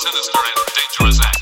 sinister and dangerous act.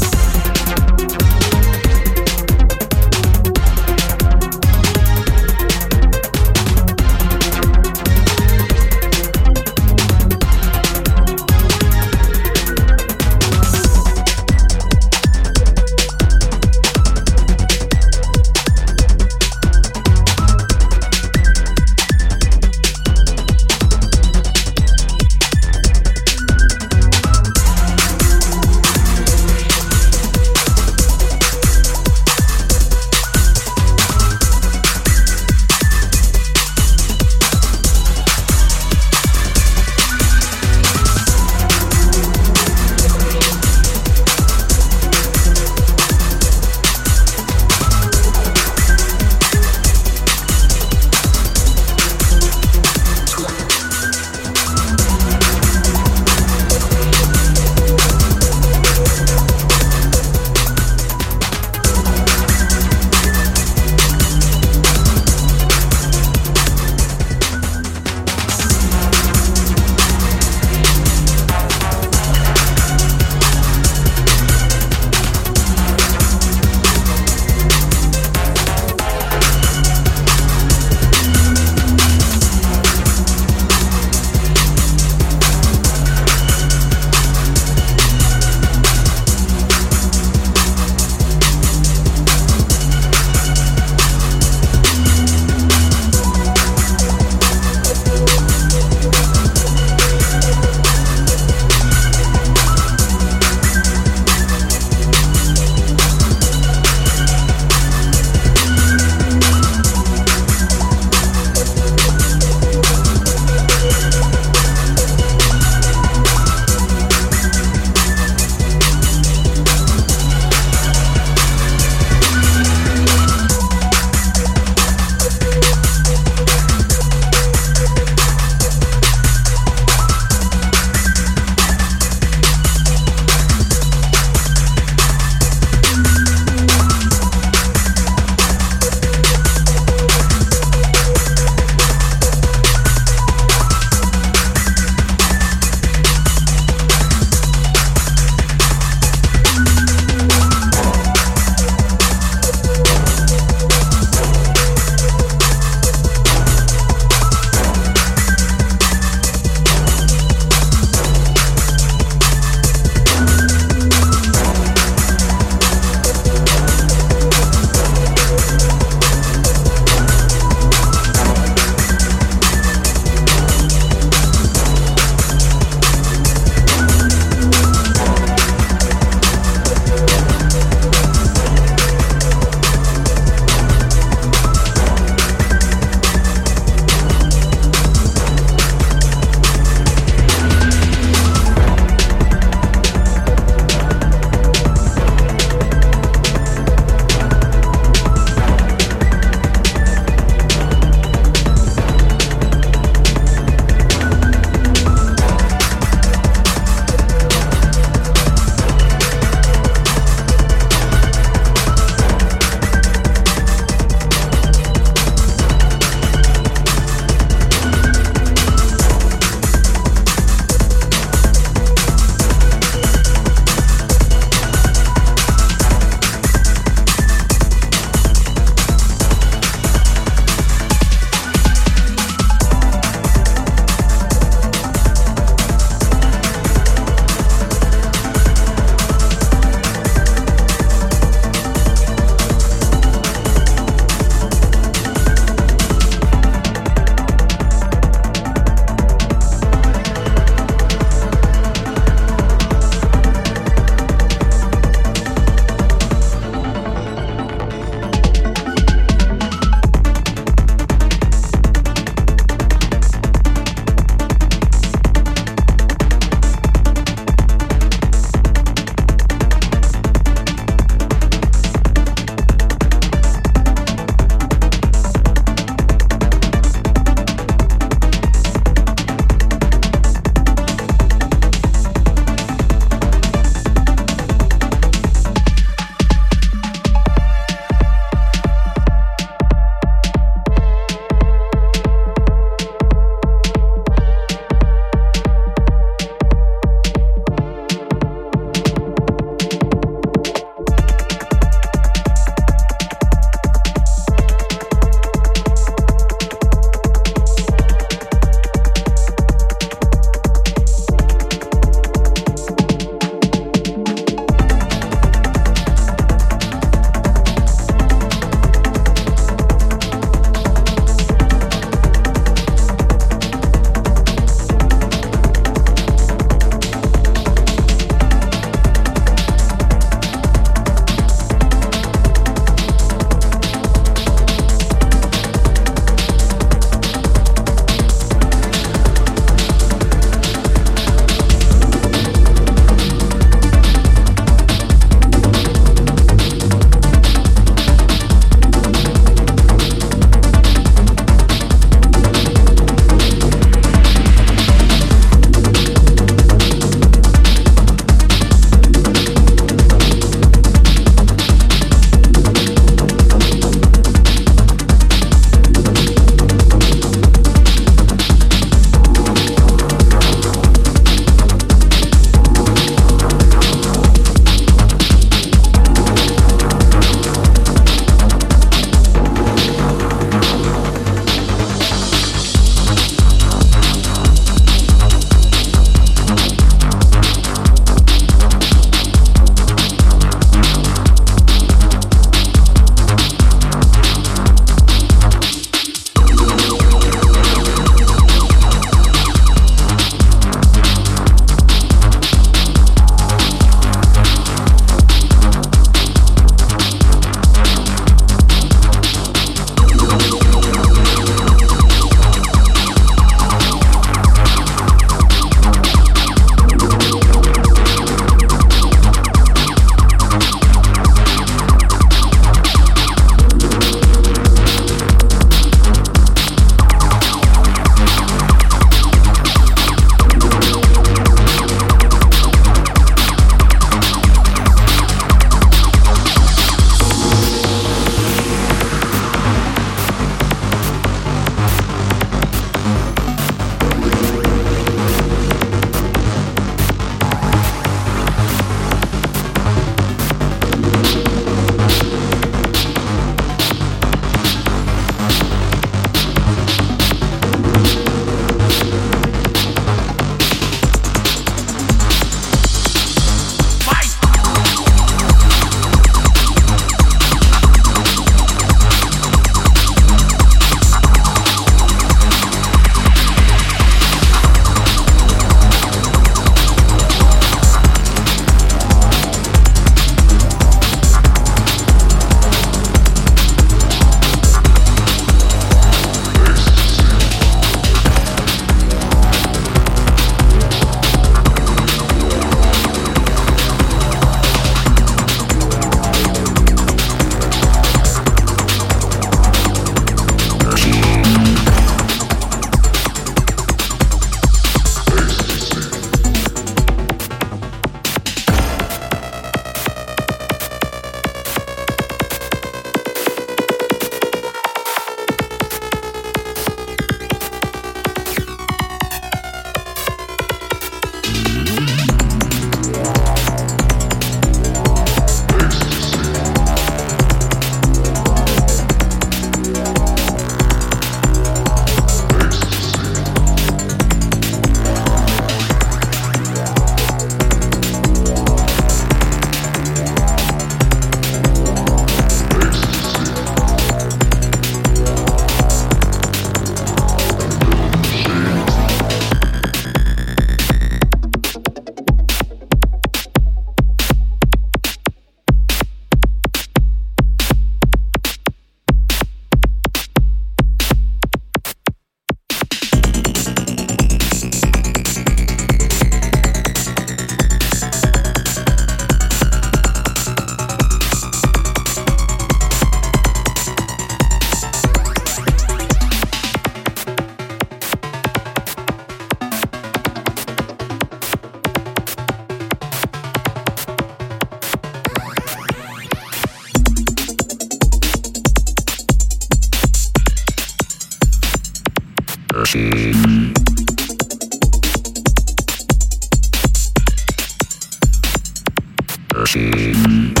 Machine.